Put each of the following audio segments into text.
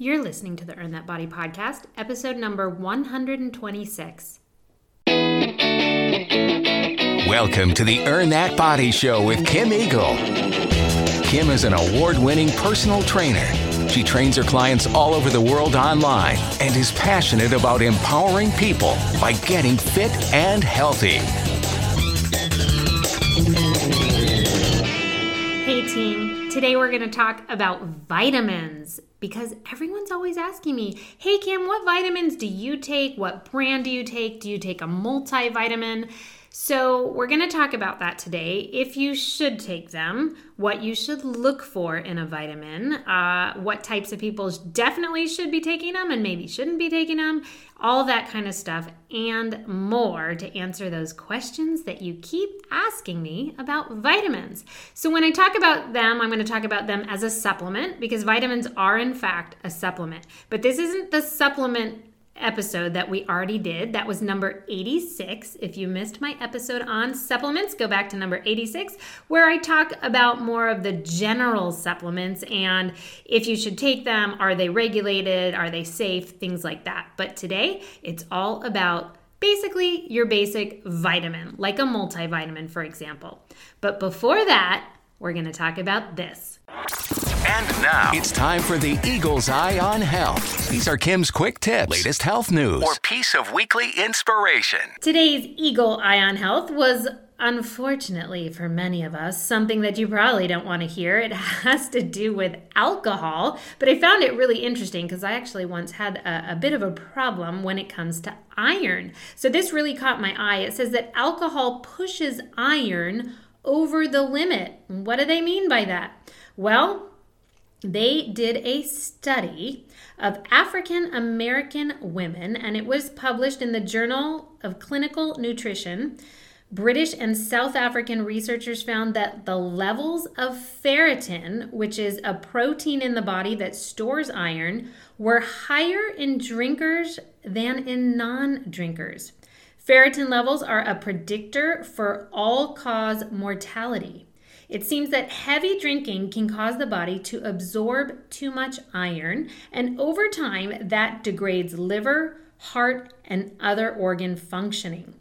You're listening to the Earn That Body podcast, episode number 126. Welcome to the Earn That Body Show with Kim Eagle. Kim is an award winning personal trainer. She trains her clients all over the world online and is passionate about empowering people by getting fit and healthy. Today we're going to talk about vitamins because everyone's always asking me, Hey, Kim, what vitamins do you take? What brand do you take? Do you take a multivitamin? So, we're going to talk about that today. If you should take them, what you should look for in a vitamin, uh, what types of people definitely should be taking them and maybe shouldn't be taking them, all that kind of stuff, and more to answer those questions that you keep asking me about vitamins. So, when I talk about them, I'm going to talk about them as a supplement because vitamins are, in fact, a supplement. But this isn't the supplement episode that we already did. That was number 86. If you missed my episode on supplements, go back to number 86, where I talk about more of the general supplements and if you should take them, are they regulated, are they safe, things like that. But today, it's all about basically your basic vitamin, like a multivitamin, for example. But before that, we're going to talk about this. And now it's time for the Eagle's Eye on Health. These are Kim's quick tips, latest health news, or piece of weekly inspiration. Today's Eagle Eye on Health was unfortunately for many of us something that you probably don't want to hear. It has to do with alcohol, but I found it really interesting because I actually once had a, a, bit of a problem when it comes to iron. So this really caught my eye. It says that alcohol pushes iron over the limit. What do they mean by that? Well, they did a study of African American women, and it was published in the Journal of Clinical Nutrition. British and South African researchers found that the levels of ferritin, which is a protein in the body that stores iron, were higher in drinkers than in non drinkers. Ferritin levels are a predictor for all cause mortality. It seems that heavy drinking can cause the body to absorb too much iron, and over time, that degrades liver, heart, and other organ functioning.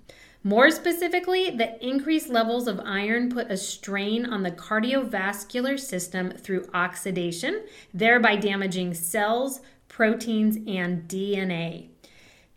More specifically, the increased levels of iron put a strain on the cardiovascular system through oxidation, thereby damaging cells, proteins, and DNA.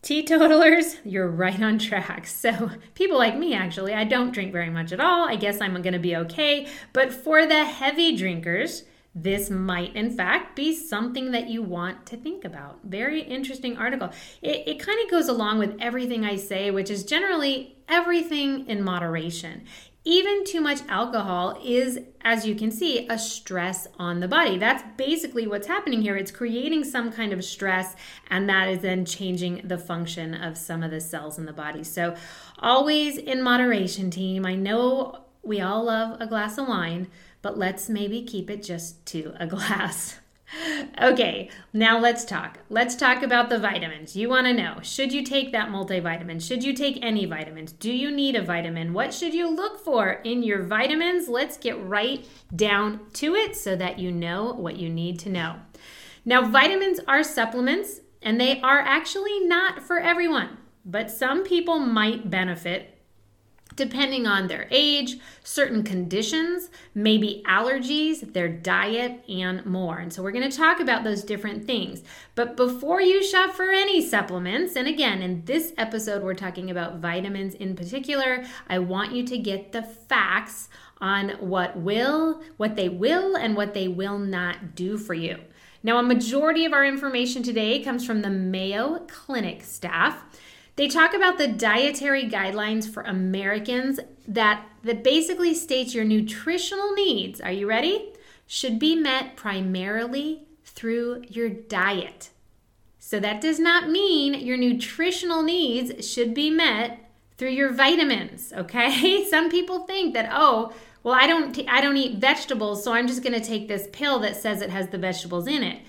Teetotalers, you're right on track. So, people like me, actually, I don't drink very much at all. I guess I'm going to be okay. But for the heavy drinkers, this might, in fact, be something that you want to think about. Very interesting article. It, it kind of goes along with everything I say, which is generally everything in moderation even too much alcohol is, as you can see, a stress on the body. That's basically what's happening here. It's creating some kind of stress, and that is then changing the function of some of the cells in the body. So, always in moderation, team. I know we all love a glass of wine, but let's maybe keep it just to a glass okay, now let's talk. Let's talk about the vitamins. You want to know should you take that multivitamin? Should you take any vitamins? Do you need a vitamin? What should you look for in your vitamins? Let's get right down to it so that you know what you need to know. Now, vitamins are supplements and they are actually not for everyone, but some people might benefit depending on their age, certain conditions, maybe allergies, their diet, and more. And so we're going to talk about those different things. But before you shop for any supplements, and again, in this episode, we're talking about vitamins in particular, I want you to get the facts on what will, what they will, and what they will not do for you. Now, a majority of our information today comes from the Mayo Clinic staff. They talk about the dietary guidelines for Americans that, that basically states your nutritional needs. Are you ready? Should be met primarily through your diet. So that does not mean your nutritional needs should be met through your vitamins, okay? Some people think that oh, well I don't t- I don't eat vegetables, so I'm just going to take this pill that says it has the vegetables in it.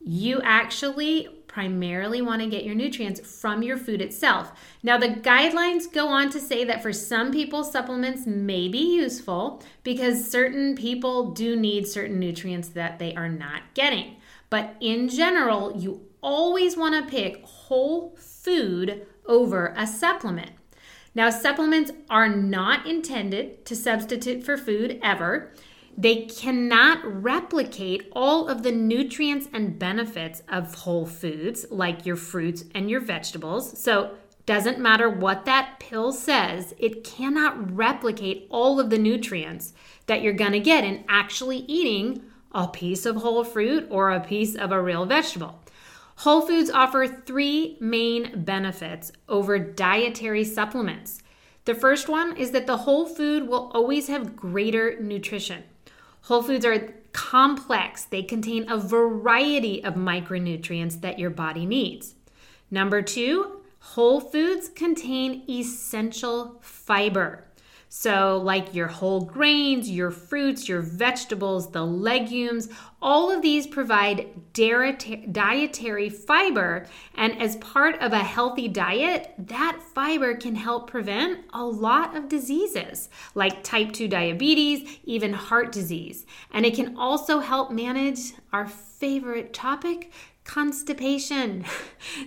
You actually primarily want to get your nutrients from your food itself. Now, the guidelines go on to say that for some people, supplements may be useful because certain people do need certain nutrients that they are not getting. But in general, you always want to pick whole food over a supplement. Now, supplements are not intended to substitute for food ever. They cannot replicate all of the nutrients and benefits of whole foods, like your fruits and your vegetables. So, doesn't matter what that pill says, it cannot replicate all of the nutrients that you're going to get in actually eating a piece of whole fruit or a piece of a real vegetable. Whole foods offer three main benefits over dietary supplements. The first one is that the whole food will always have greater nutrition. Whole foods are complex, they contain a variety of micronutrients that your body needs. Number two, whole foods contain essential fiber. So, like your whole grains, your fruits, your vegetables, the legumes, all of these provide dietary fiber. And as part of a healthy diet, that fiber can help prevent a lot of diseases like type 2 diabetes, even heart disease. And it can also help manage our favorite topic, constipation.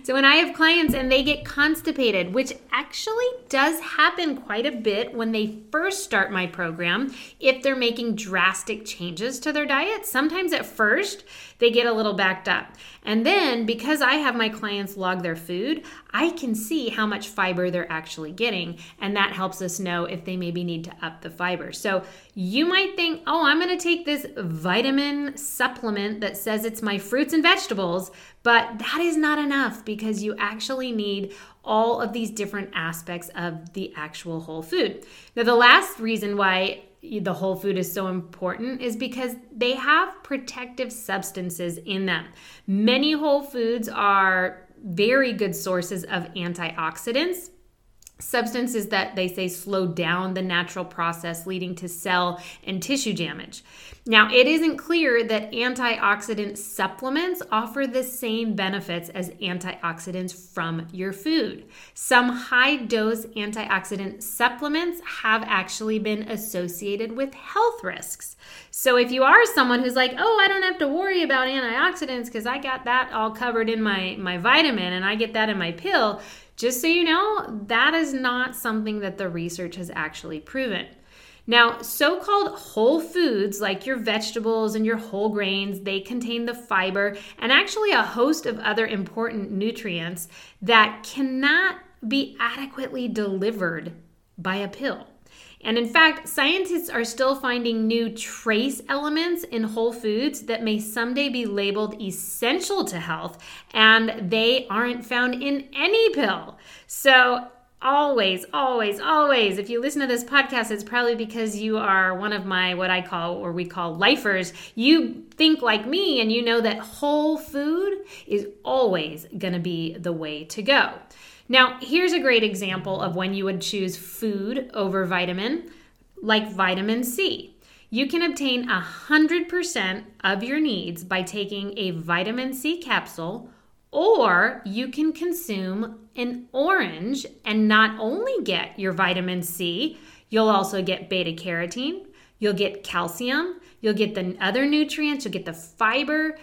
So, when I have clients and they get constipated, which actually does happen quite a bit when they first start my program, if they're making drastic changes to their diet, sometimes at first they get a little backed up. And then because I have my clients log their food, I can see how much fiber they're actually getting. And that helps us know if they maybe need to up the fiber. So you might think, oh, I'm going to take this vitamin supplement that says it's my fruits and vegetables, but that is not enough because you actually need all of these different aspects of the actual whole food. Now, the last reason why the whole food is so important is because they have protective substances in them. Many whole foods are very good sources of antioxidants substances that they say slow down the natural process leading to cell and tissue damage. Now, it isn't clear that antioxidant supplements offer the same benefits as antioxidants from your food. Some high dose antioxidant supplements have actually been associated with health risks. So, if you are someone who's like, oh, I don't have to worry about antioxidants because I got that all covered in my, my vitamin and I get that in my pill, just so you know, that is not something that the research has actually proven. Now, so called whole foods like your vegetables and your whole grains, they contain the fiber and actually a host of other important nutrients that cannot be adequately delivered by a pill. And in fact, scientists are still finding new trace elements in whole foods that may someday be labeled essential to health, and they aren't found in any pill. So, always, always, always, if you listen to this podcast, it's probably because you are one of my what I call or we call lifers. You think like me and you know that whole food is always going to be the way to go. Now, here's a great example of when you would choose food over vitamin, like vitamin C. You can obtain 100% of your needs by taking a vitamin C capsule, or you can consume an orange and not only get your vitamin C, you'll also get beta carotene, you'll get calcium, you'll get the other nutrients, you'll get the fiber.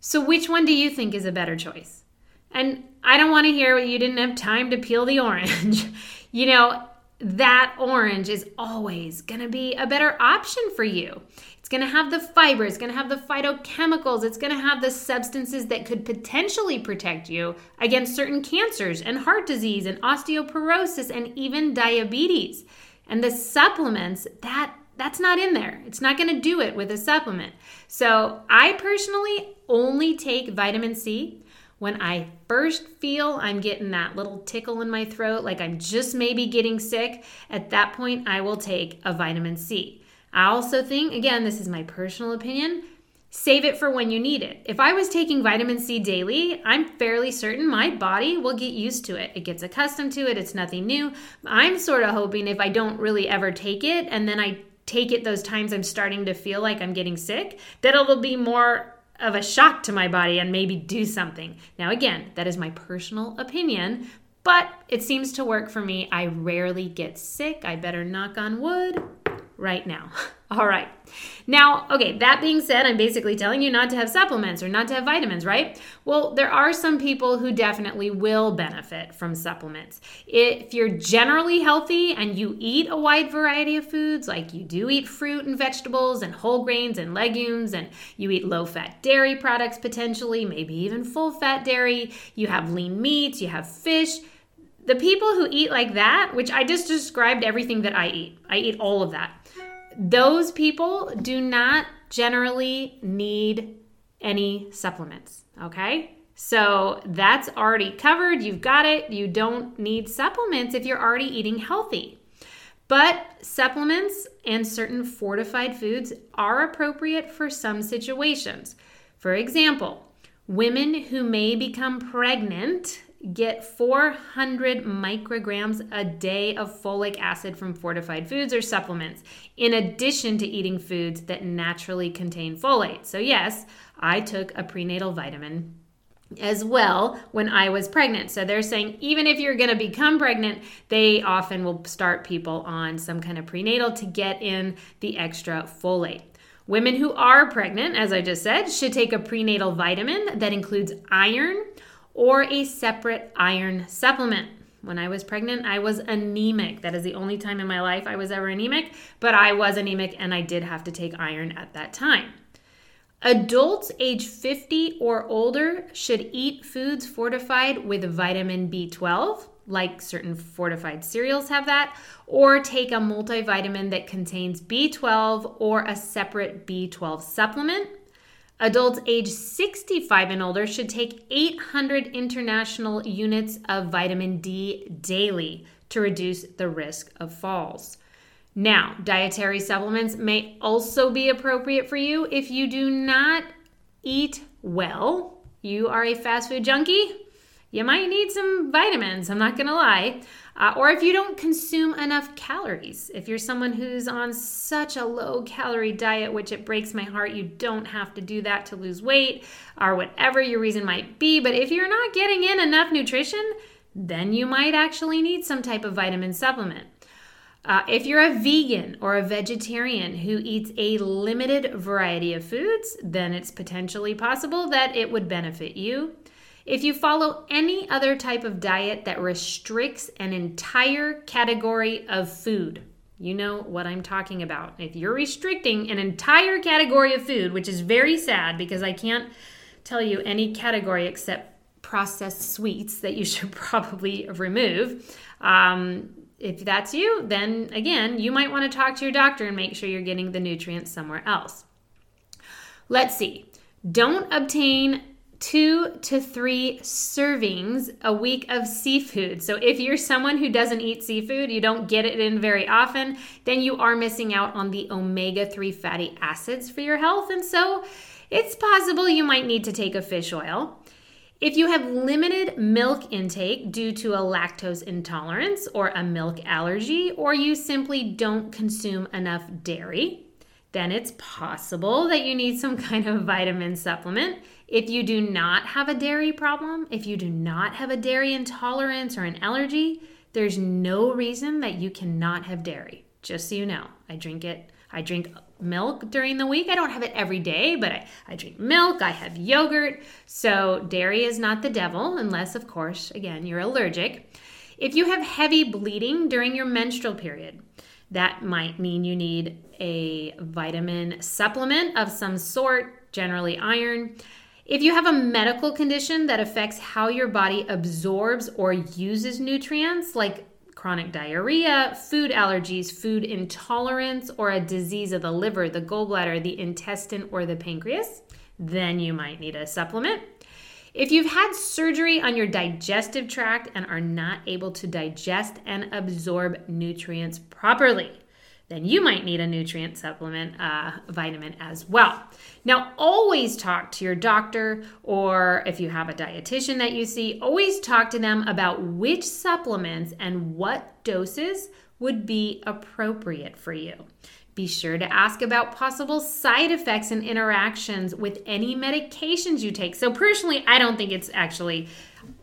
So, which one do you think is a better choice? And I don't want to hear you didn't have time to peel the orange. you know, that orange is always going to be a better option for you. It's going to have the fiber, it's going to have the phytochemicals, it's going to have the substances that could potentially protect you against certain cancers and heart disease and osteoporosis and even diabetes. And the supplements, that that's not in there. It's not going to do it with a supplement. So, I personally only take vitamin C when I first feel I'm getting that little tickle in my throat, like I'm just maybe getting sick, at that point I will take a vitamin C. I also think, again, this is my personal opinion, save it for when you need it. If I was taking vitamin C daily, I'm fairly certain my body will get used to it. It gets accustomed to it, it's nothing new. I'm sort of hoping if I don't really ever take it and then I take it those times I'm starting to feel like I'm getting sick, that it'll be more of a shock to my body and maybe do something. Now, again, that is my personal opinion, but it seems to work for me. I rarely get sick. I better knock on wood right now. All right. Now, okay, that being said, I'm basically telling you not to have supplements or not to have vitamins, right? Well, there are some people who definitely will benefit from supplements. If you're generally healthy and you eat a wide variety of foods, like you do eat fruit and vegetables and whole grains and legumes, and you eat low fat dairy products potentially, maybe even full fat dairy, you have lean meats, you have fish the people who eat like that, which I just described everything that I eat, I eat all of that those people do not generally need any supplements, okay? So that's already covered. You've got it. You don't need supplements if you're already eating healthy. But supplements and certain fortified foods are appropriate for some situations. For example, women who may become pregnant get 400 micrograms a day of folic acid from fortified foods or supplements, in addition to eating foods that naturally contain folate. So, yes, I took a prenatal vitamin as well when I was pregnant. So they're saying even if you're going to become pregnant, they often will start people on some kind of prenatal to get in the extra folate. Women who are pregnant, as I just said, should take a prenatal vitamin that includes iron or a separate iron supplement. When I was pregnant, I was anemic. That is the only time in my life I was ever anemic, but I was anemic and I did have to take iron at that time. Adults age 50 or older should eat foods fortified with vitamin B12, like certain fortified cereals have that, or take a multivitamin that contains B12 or a separate B12 supplement. Adults age 65 and older should take 800 international units of vitamin D daily to reduce the risk of falls. Now, dietary supplements may also be appropriate for you if you do not eat well. You are a fast food junkie, you might need some vitamins, I'm not gonna lie. Uh, or if you don't consume enough calories. If you're someone who's on such a low calorie diet, which it breaks my heart, you don't have to do that to lose weight or whatever your reason might be. But if you're not getting in enough nutrition, then you might actually need some type of vitamin supplement. Uh, if you're a vegan or a vegetarian who eats a limited variety of foods, then it's potentially possible that it would benefit you. If you follow any other type of diet that restricts an entire category of food, you know what I'm talking about. If you're restricting an entire category of food, which is very sad because I can't tell you any category except processed sweets that you should probably remove. Um, if that's you, then again, you might want to talk to your doctor and make sure you're getting the nutrients somewhere else. Let's see. Don't obtain two to three servings a week of seafood. So, if you're someone who doesn't eat seafood, you don't get it in very often, then you are missing out on the omega 3 fatty acids for your health. And so, it's possible you might need to take a fish oil. If you have limited milk intake due to a lactose intolerance or a milk allergy, or you simply don't consume enough dairy, then it's possible that you need some kind of vitamin supplement. If you do not have a dairy problem, if you do not have a dairy intolerance or an allergy, there's no reason that you cannot have dairy. Just so you know, I drink it. I drink milk during the week. I don't have it every day, but I, I drink milk. I have yogurt. So, dairy is not the devil, unless, of course, again, you're allergic. If you have heavy bleeding during your menstrual period, that might mean you need a vitamin supplement of some sort, generally iron. If you have a medical condition that affects how your body absorbs or uses nutrients, like chronic diarrhea, food allergies, food intolerance, or a disease of the liver, the gallbladder, the intestine, or the pancreas, then you might need a supplement. If you've had surgery on your digestive tract and are not able to digest and absorb nutrients properly, then you might need a nutrient supplement uh, vitamin as well. Now, always talk to your doctor, or if you have a dietitian that you see, always talk to them about which supplements and what doses would be appropriate for you. Be sure to ask about possible side effects and interactions with any medications you take. So, personally, I don't think it's actually,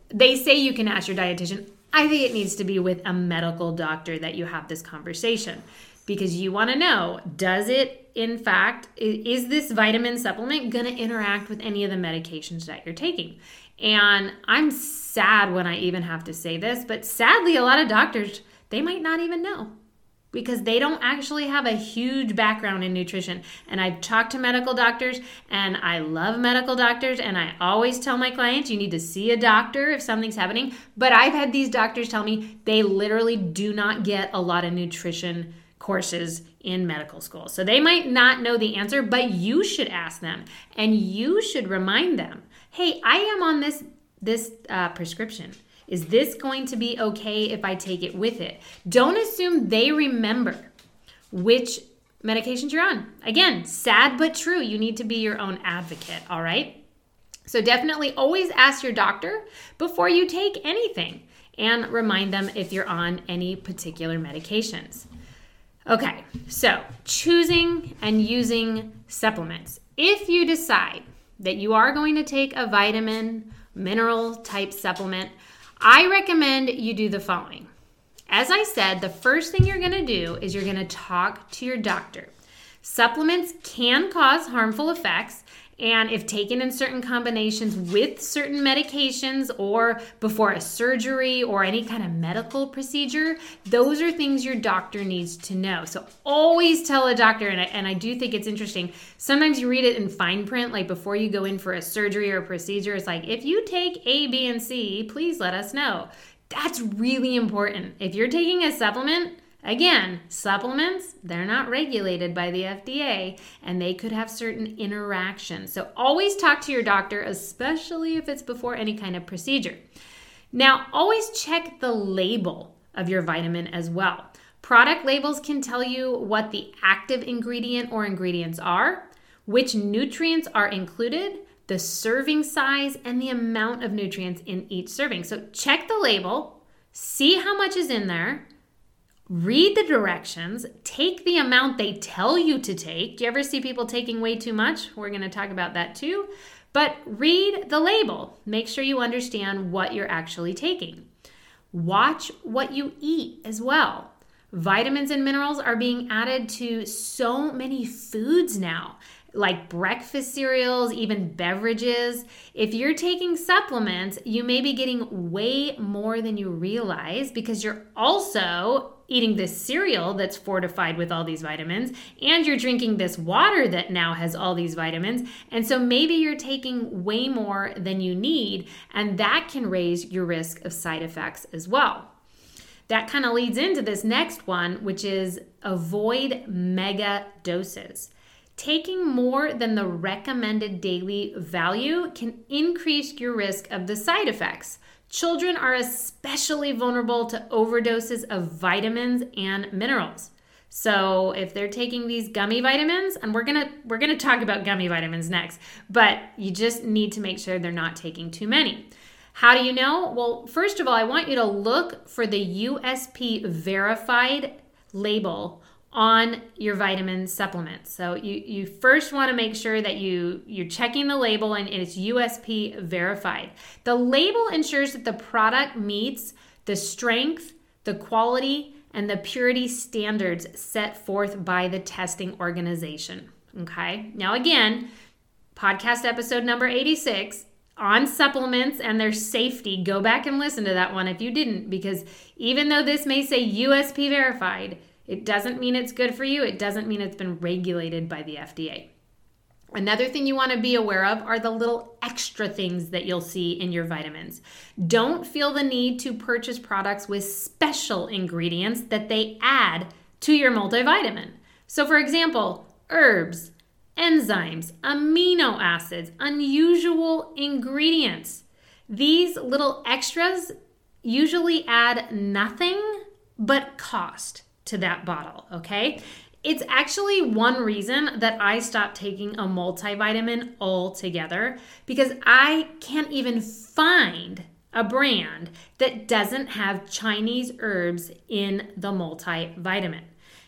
they say you can ask your dietitian. I think it needs to be with a medical doctor that you have this conversation because you want to know does it, in fact, is this vitamin supplement going to interact with any of the medications that you're taking? And I'm sad when I even have to say this, but sadly, a lot of doctors, they might not even know because they don't actually have a huge background in nutrition. And I've talked to medical doctors and I love medical doctors and I always tell my clients you need to see a doctor if something's happening. But I've had these doctors tell me they literally do not get a lot of nutrition courses in medical school. So they might not know the answer, but you should ask them and you should remind them, "Hey, I am on this this uh, prescription." Is this going to be okay if I take it with it? Don't assume they remember which medications you're on. Again, sad but true. You need to be your own advocate, all right? So definitely always ask your doctor before you take anything and remind them if you're on any particular medications. Okay, so choosing and using supplements. If you decide that you are going to take a vitamin, mineral type supplement, I recommend you do the following. As I said, the first thing you're going to do is you're going to talk to your doctor. Supplements can cause harmful effects, and if taken in certain combinations with certain medications or before a surgery or any kind of medical procedure, those are things your doctor needs to know. So always tell a doctor, and I, and I do think it's interesting. Sometimes you read it in fine print, like before you go in for a surgery or a procedure, it's like, if you take A, B, and C, please let us know. That's really important. If you're taking a supplement, Again, supplements, they're not regulated by the FDA and they could have certain interactions. So always talk to your doctor, especially if it's before any kind of procedure. Now, always check the label of your vitamin as well. Product labels can tell you what the active ingredient or ingredients are, which nutrients are included, the serving size, and the amount of nutrients in each serving. So check the label, see how much is in there read the directions, take the amount they tell you to take. Do you ever see people taking way too much? We're going to talk about that too. But read the label. Make sure you understand what you're actually taking. Watch what you eat as well. Vitamins and minerals are being added to so many foods now like breakfast cereals, even beverages. If you're taking supplements, you may be getting way more than you realize because you're also eating this cereal that's fortified with all these vitamins and you're drinking this water that now has all these vitamins. And so maybe you're taking way more than you need, and that can raise your risk of side effects as well. That kind of leads into this next one, which is avoid mega doses. Taking more than the recommended daily value can increase your risk of the side effects. Children are especially vulnerable to overdoses of vitamins and minerals. So if they're taking these gummy vitamins, and we're gonna we're gonna talk about gummy vitamins next, but you just need to make sure they're not taking too many. How do you know? Well, first of all, I want you to look for the USP verified label on your vitamin supplements. So you, you first want to make sure that you you're checking the label and it's USP verified. The label ensures that the product meets the strength, the quality, and the purity standards set forth by the testing organization. Okay? Now again, podcast episode number 86 on supplements and their safety. Go back and listen to that one if you didn't because even though this may say USP verified, it doesn't mean it's good for you, it doesn't mean it's been regulated by the FDA. Another thing you want to be aware of are the little extra things that you'll see in your vitamins. Don't feel the need to purchase products with special ingredients that they add to your multivitamin. So, for example, herbs, enzymes, amino acids, unusual ingredients. These little extras usually add nothing but cost to that bottle, okay? It's actually one reason that I stopped taking a multivitamin altogether because I can't even find a brand that doesn't have Chinese herbs in the multivitamin.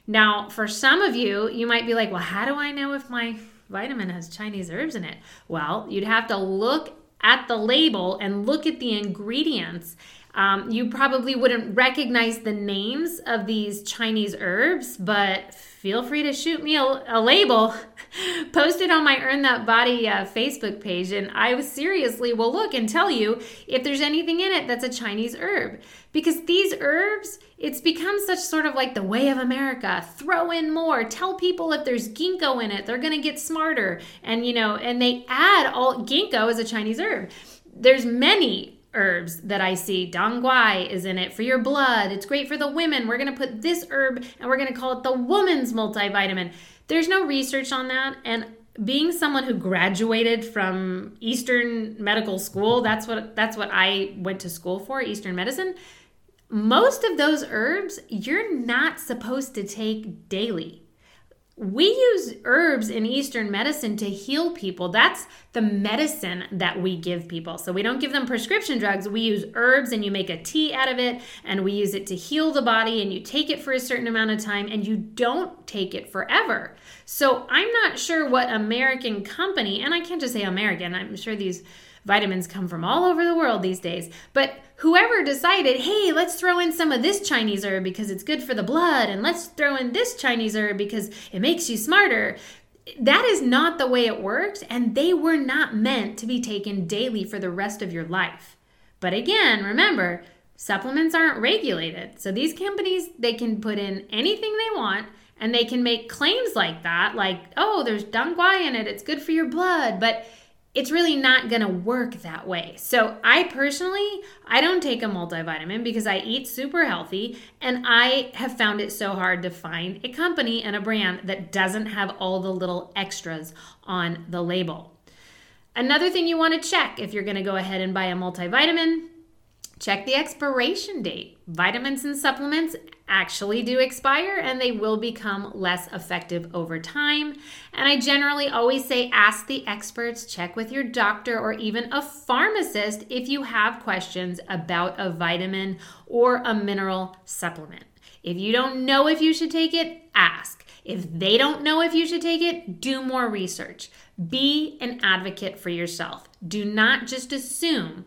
Now, for some of you, you might be like, well, how do I know if my vitamin has Chinese herbs in it? Well, you'd have to look at the label and look at the ingredients. Um, you probably wouldn't recognize the names of these Chinese herbs, but feel free to shoot me a, a label, post it on my Earn That Body uh, Facebook page, and I seriously will look and tell you if there's anything in it that's a Chinese herb. Because these herbs, it's become such sort of like the way of America. Throw in more. Tell people if there's ginkgo in it, they're going to get smarter. And, you know, and they add all ginkgo as a Chinese herb. There's many herbs that I see. Dong Quai is in it for your blood. It's great for the women. We're going to put this herb and we're going to call it the woman's multivitamin. There's no research on that. And being someone who graduated from Eastern Medical School, that's what that's what I went to school for, Eastern medicine most of those herbs you're not supposed to take daily. We use herbs in Eastern medicine to heal people. That's the medicine that we give people. So we don't give them prescription drugs. We use herbs and you make a tea out of it and we use it to heal the body and you take it for a certain amount of time and you don't take it forever. So I'm not sure what American company, and I can't just say American, I'm sure these vitamins come from all over the world these days, but whoever decided, hey, let's throw in some of this Chinese herb because it's good for the blood, and let's throw in this Chinese herb because it makes you smarter. That is not the way it works, and they were not meant to be taken daily for the rest of your life. But again, remember, supplements aren't regulated. So these companies, they can put in anything they want and they can make claims like that, like, oh, there's Dong Quai in it, it's good for your blood. But it's really not going to work that way. So, I personally, I don't take a multivitamin because I eat super healthy and I have found it so hard to find a company and a brand that doesn't have all the little extras on the label. Another thing you want to check if you're going to go ahead and buy a multivitamin Check the expiration date. Vitamins and supplements actually do expire and they will become less effective over time. And I generally always say ask the experts, check with your doctor or even a pharmacist if you have questions about a vitamin or a mineral supplement. If you don't know if you should take it, ask. If they don't know if you should take it, do more research. Be an advocate for yourself. Do not just assume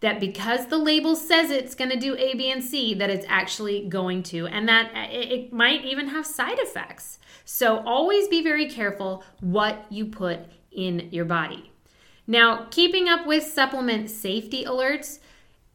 that because the label says it's going to do A, B, and C, that it's actually going to, and that uh, it might even have side effects. So always be very careful what you put in your body. Now, keeping up with supplement safety alerts,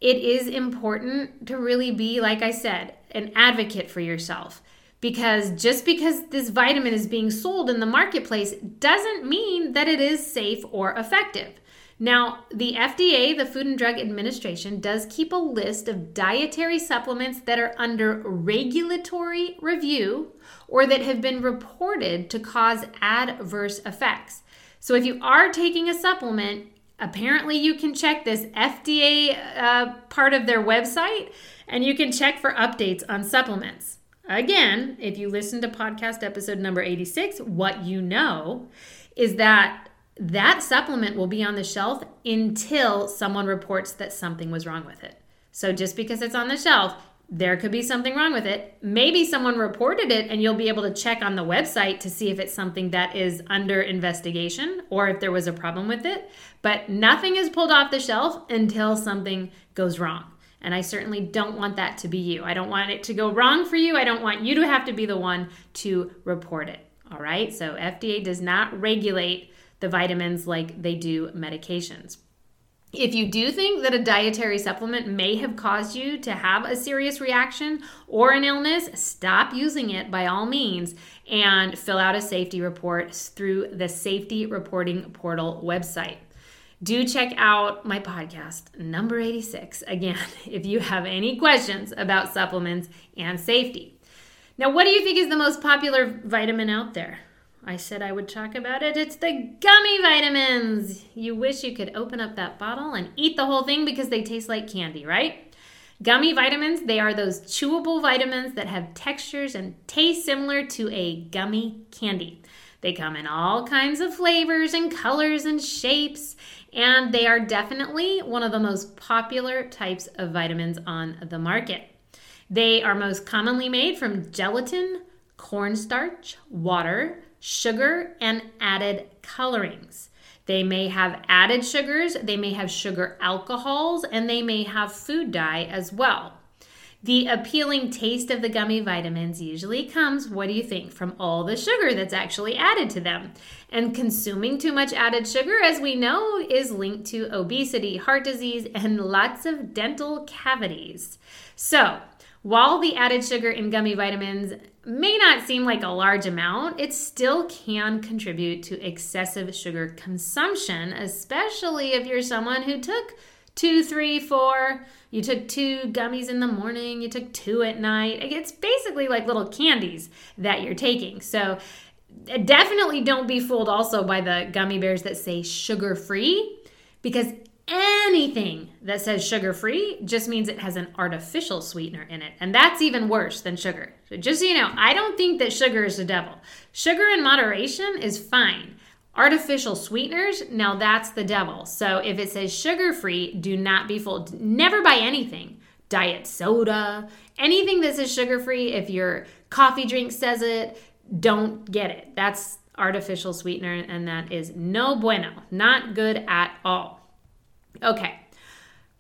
it is important to really be, like I said, an advocate for yourself. Because just because this vitamin is being sold in the marketplace doesn't mean that it is safe or effective. Now, the FDA, the Food and Drug Administration, does keep a list of dietary supplements that are under regulatory review or that have been reported to cause adverse effects. So, if you are taking a supplement, apparently you can check this FDA uh, part of their website and you can check for updates on supplements. Again, if you listen to podcast episode number 86, what you know is that that supplement will be on the shelf until someone reports that something was wrong with it. So just because it's on the shelf, there could be something wrong with it. Maybe someone reported it and you'll be able to check on the website to see if it's something that is under investigation or if there was a problem with it. But nothing is pulled off the shelf until something goes wrong. And I certainly don't want that to be you. I don't want it to go wrong for you. I don't want you to have to be the one to report it. All right? So FDA does not regulate the vitamins like they do medications. If you do think that a dietary supplement may have caused you to have a serious reaction or an illness, stop using it by all means and fill out a safety report through the Safety Reporting Portal website. Do check out my podcast, number 86, again, if you have any questions about supplements and safety. Now, what do you think is the most popular vitamin out there? I said I would talk about it. It's the gummy vitamins. You wish you could open up that bottle and eat the whole thing because they taste like candy, right? Gummy vitamins, they are those chewable vitamins that have textures and taste similar to a gummy candy. They come in all kinds of flavors and colors and shapes, and they are definitely one of the most popular types of vitamins on the market. They are most commonly made from gelatin, cornstarch, water, sugar, and added colorings. They may have added sugars, they may have sugar alcohols, and they may have food dye as well. The appealing taste of the gummy vitamins usually comes, what do you think, from all the sugar that's actually added to them. And consuming too much added sugar, as we know, is linked to obesity, heart disease, and lots of dental cavities. So, while the added sugar in gummy vitamins may not seem like a large amount, it still can contribute to excessive sugar consumption, especially if you're someone who took two, three, four. You took two gummies in the morning, you took two at night. It's basically like little candies that you're taking. So eh, definitely don't be fooled also by the gummy bears that say sugar free because anything that says sugar free just means it has an artificial sweetener in it. And that's even worse than sugar. So just so you know, I don't think that sugar is the devil. Sugar in moderation is fine. Artificial sweeteners, now that's the devil. So if it says sugar free, do not be fooled. Never buy anything. Diet soda, anything that says sugar free, if your coffee drink says it, don't get it. That's artificial sweetener, and that is no bueno, not good at all. Okay.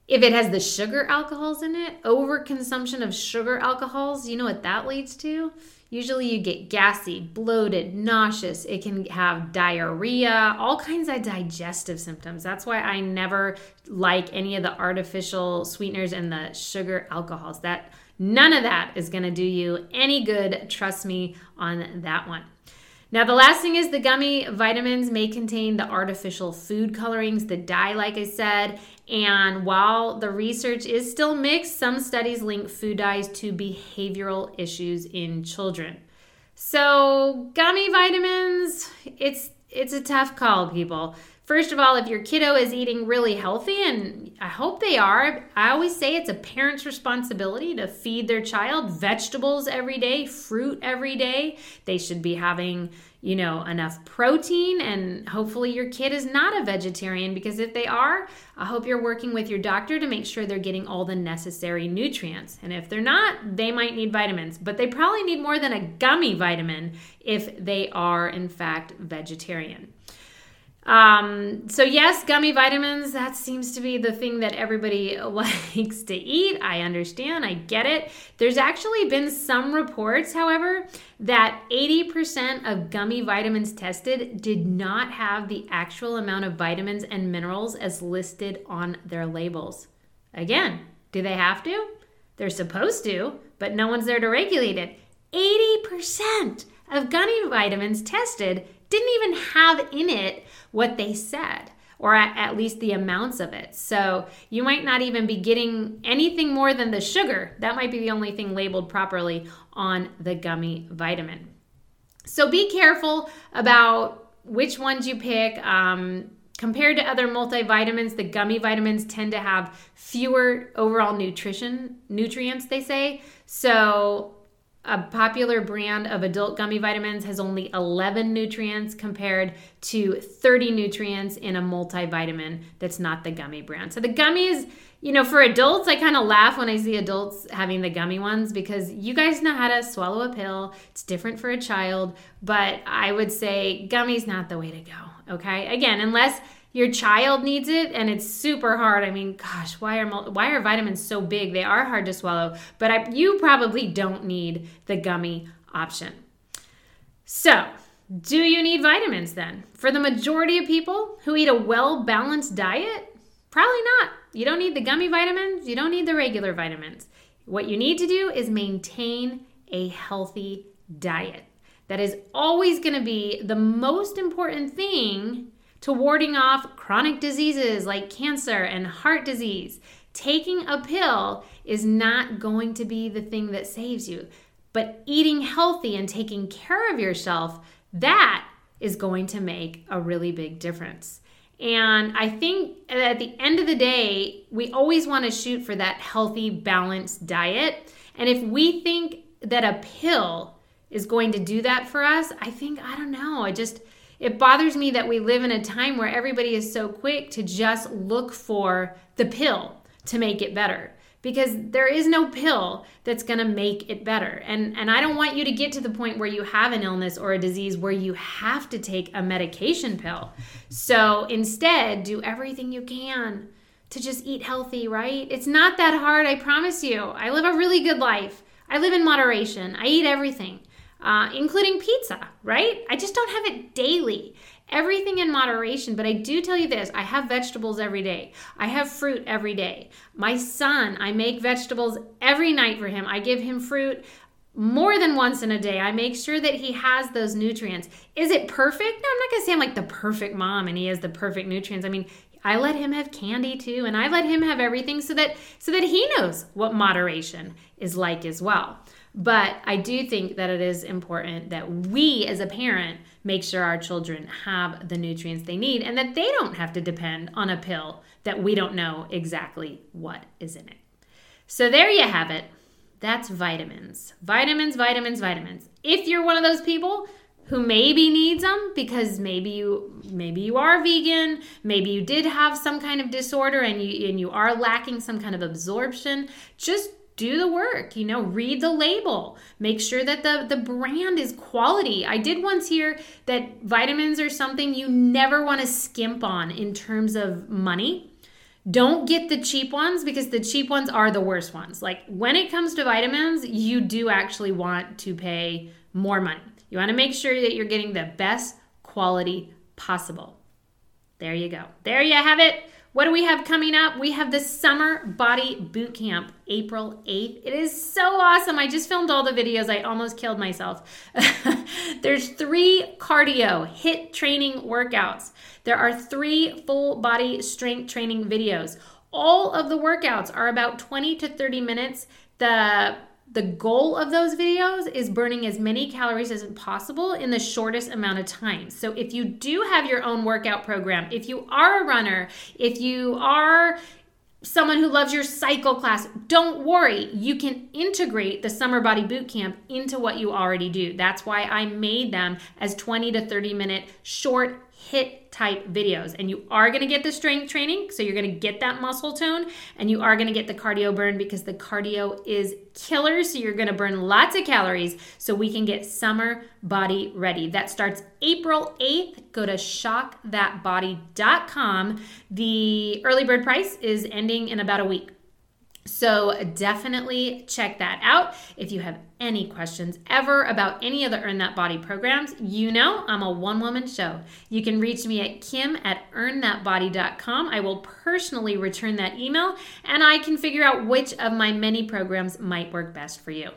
If it has the sugar alcohols in it, overconsumption of sugar alcohols, you know what that leads to? Usually you get gassy, bloated, nauseous. It can have diarrhea, all kinds of digestive symptoms. That's why I never like any of the artificial sweeteners and the sugar alcohols. That none of that is going to do you any good, trust me on that one. Now, the last thing is the gummy vitamins may contain the artificial food colorings, the dye, like I said. And while the research is still mixed, some studies link food dyes to behavioral issues in children. So, gummy vitamins, it's it's a tough call, people. First of all, if your kiddo is eating really healthy, and I hope they are, I always say it's a parent's responsibility to feed their child vegetables every day, fruit every day. They should be having, you know, enough protein, and hopefully your kid is not a vegetarian because if they are, I hope you're working with your doctor to make sure they're getting all the necessary nutrients. And if they're not, they might need vitamins, but they probably need more than a gummy vitamin if they are, in fact, vegetarian. Um, so yes, gummy vitamins, that seems to be the thing that everybody likes to eat. I understand, I get it. There's actually been some reports, however, that 80% of gummy vitamins tested did not have the actual amount of vitamins and minerals as listed on their labels. Again, do they have to? They're supposed to, but no one's there to regulate it. 80% of gummy vitamins tested didn't even have in it what they said or at, at, least the amounts of it. So you might not even be getting anything more than the sugar. That might be the only thing labeled properly on the gummy vitamin. So be careful about which ones you pick. Um, compared to other multivitamins, the gummy vitamins tend to have fewer overall nutrition nutrients. They say so a popular brand of adult gummy vitamins has only 11 nutrients compared to 30 nutrients in a multivitamin that's not the gummy brand. So the gummies, you know, for adults, I kind of laugh when I see adults having the gummy ones because you guys know how to swallow a pill. It's different for a child, but I would say gummies not the way to go. Okay? Again, unless your child needs it and it's super hard. I mean, gosh, why are why are vitamins so big? They are hard to swallow, but I, you probably don't need the gummy option. So, do you need vitamins then? For the majority of people who eat a well-balanced diet, probably not. You don't need the gummy vitamins, you don't need the regular vitamins. What you need to do is maintain a healthy diet. That is always going to be the most important thing to warding off chronic diseases like cancer and heart disease. Taking a pill is not going to be the thing that saves you, but eating healthy and taking care of yourself, that is going to make a really big difference. And I think at the end of the day, we always want to shoot for that healthy, balanced diet. And if we think that a pill is going to do that for us, I think, I don't know, I just, it bothers me that we live in a time where everybody is so quick to just look for the pill to make it better because there is no pill that's going to make it better. And and I don't want you to get to the point where you have an illness or a disease where you have to take a medication pill. So instead, do everything you can to just eat healthy, right? It's not that hard, I promise you. I live a really good life. I live in moderation. I eat everything, uh, including pizza, right? I just don't have it daily everything in moderation. But I do tell you this I have vegetables every day, I have fruit every day. My son, I make vegetables every night for him. I give him fruit more than once in a day. I make sure that he has those nutrients. Is it perfect? No, I'm not going to say I'm like the perfect mom and he has the perfect nutrients. I mean, I let him have candy too and I let him have everything so that so that he knows what moderation is like as well. But I do think that it is important that we as a parent make sure our children have the nutrients they need and that they don't have to depend on a pill that we don't know exactly what is in it. So there you have it. That's vitamins. Vitamins, vitamins, vitamins. If you're one of those people who maybe needs them because maybe you maybe you are vegan, maybe you did have some kind of disorder and you and you are lacking some kind of absorption, just do the work you know read the label make sure that the the brand is quality. I did once hear that vitamins are something you never want to skimp on in terms of money. Don't get the cheap ones because the cheap ones are the worst ones. Like when it comes to vitamins you do actually want to pay more money. You want to make sure that you're getting the best quality possible. There you go. There you have it what do we have coming up? We have the Summer Body Boot Camp, April 8th. It is so awesome. I just filmed all the videos. I almost killed myself. There's three cardio HIIT training workouts. There are three full body strength training videos. All of the workouts are about 20 to 30 minutes. The the goal of those videos is burning as many calories as possible in the shortest amount of time. So if you do have your own workout program, if you are a runner, if you are someone who loves your cycle class, don't worry. You can integrate the Summer Body Boot Camp into what you already do. That's why I made them as 20 to 30 minute short HIIT type videos. And you are going to get the strength training, so you're going to get that muscle tone, and you are going to get the cardio burn because the cardio is killer. So you're going to burn lots of calories so we can get summer body ready. That starts April 8th. Go to shockthatbody.com. The early bird price is ending in about a week. So definitely check that out. If you have any questions ever about any of the Earn That Body programs, you know I'm a one woman show. You can reach me at kim at earnthatbody.com. I will personally return that email and I can figure out which of my many programs might work best for you.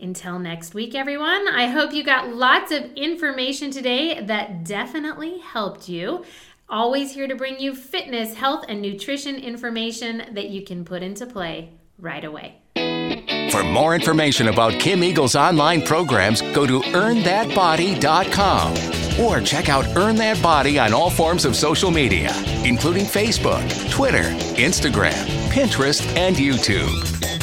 Until next week, everyone, I hope you got lots of information today that definitely helped you. Always here to bring you fitness, health, and nutrition information that you can put into play right away. For more information about Kim Eagle's online programs, go to earnthatbody.com or check out Earn That Body on all forms of social media, including Facebook, Twitter, Instagram, Pinterest, and YouTube.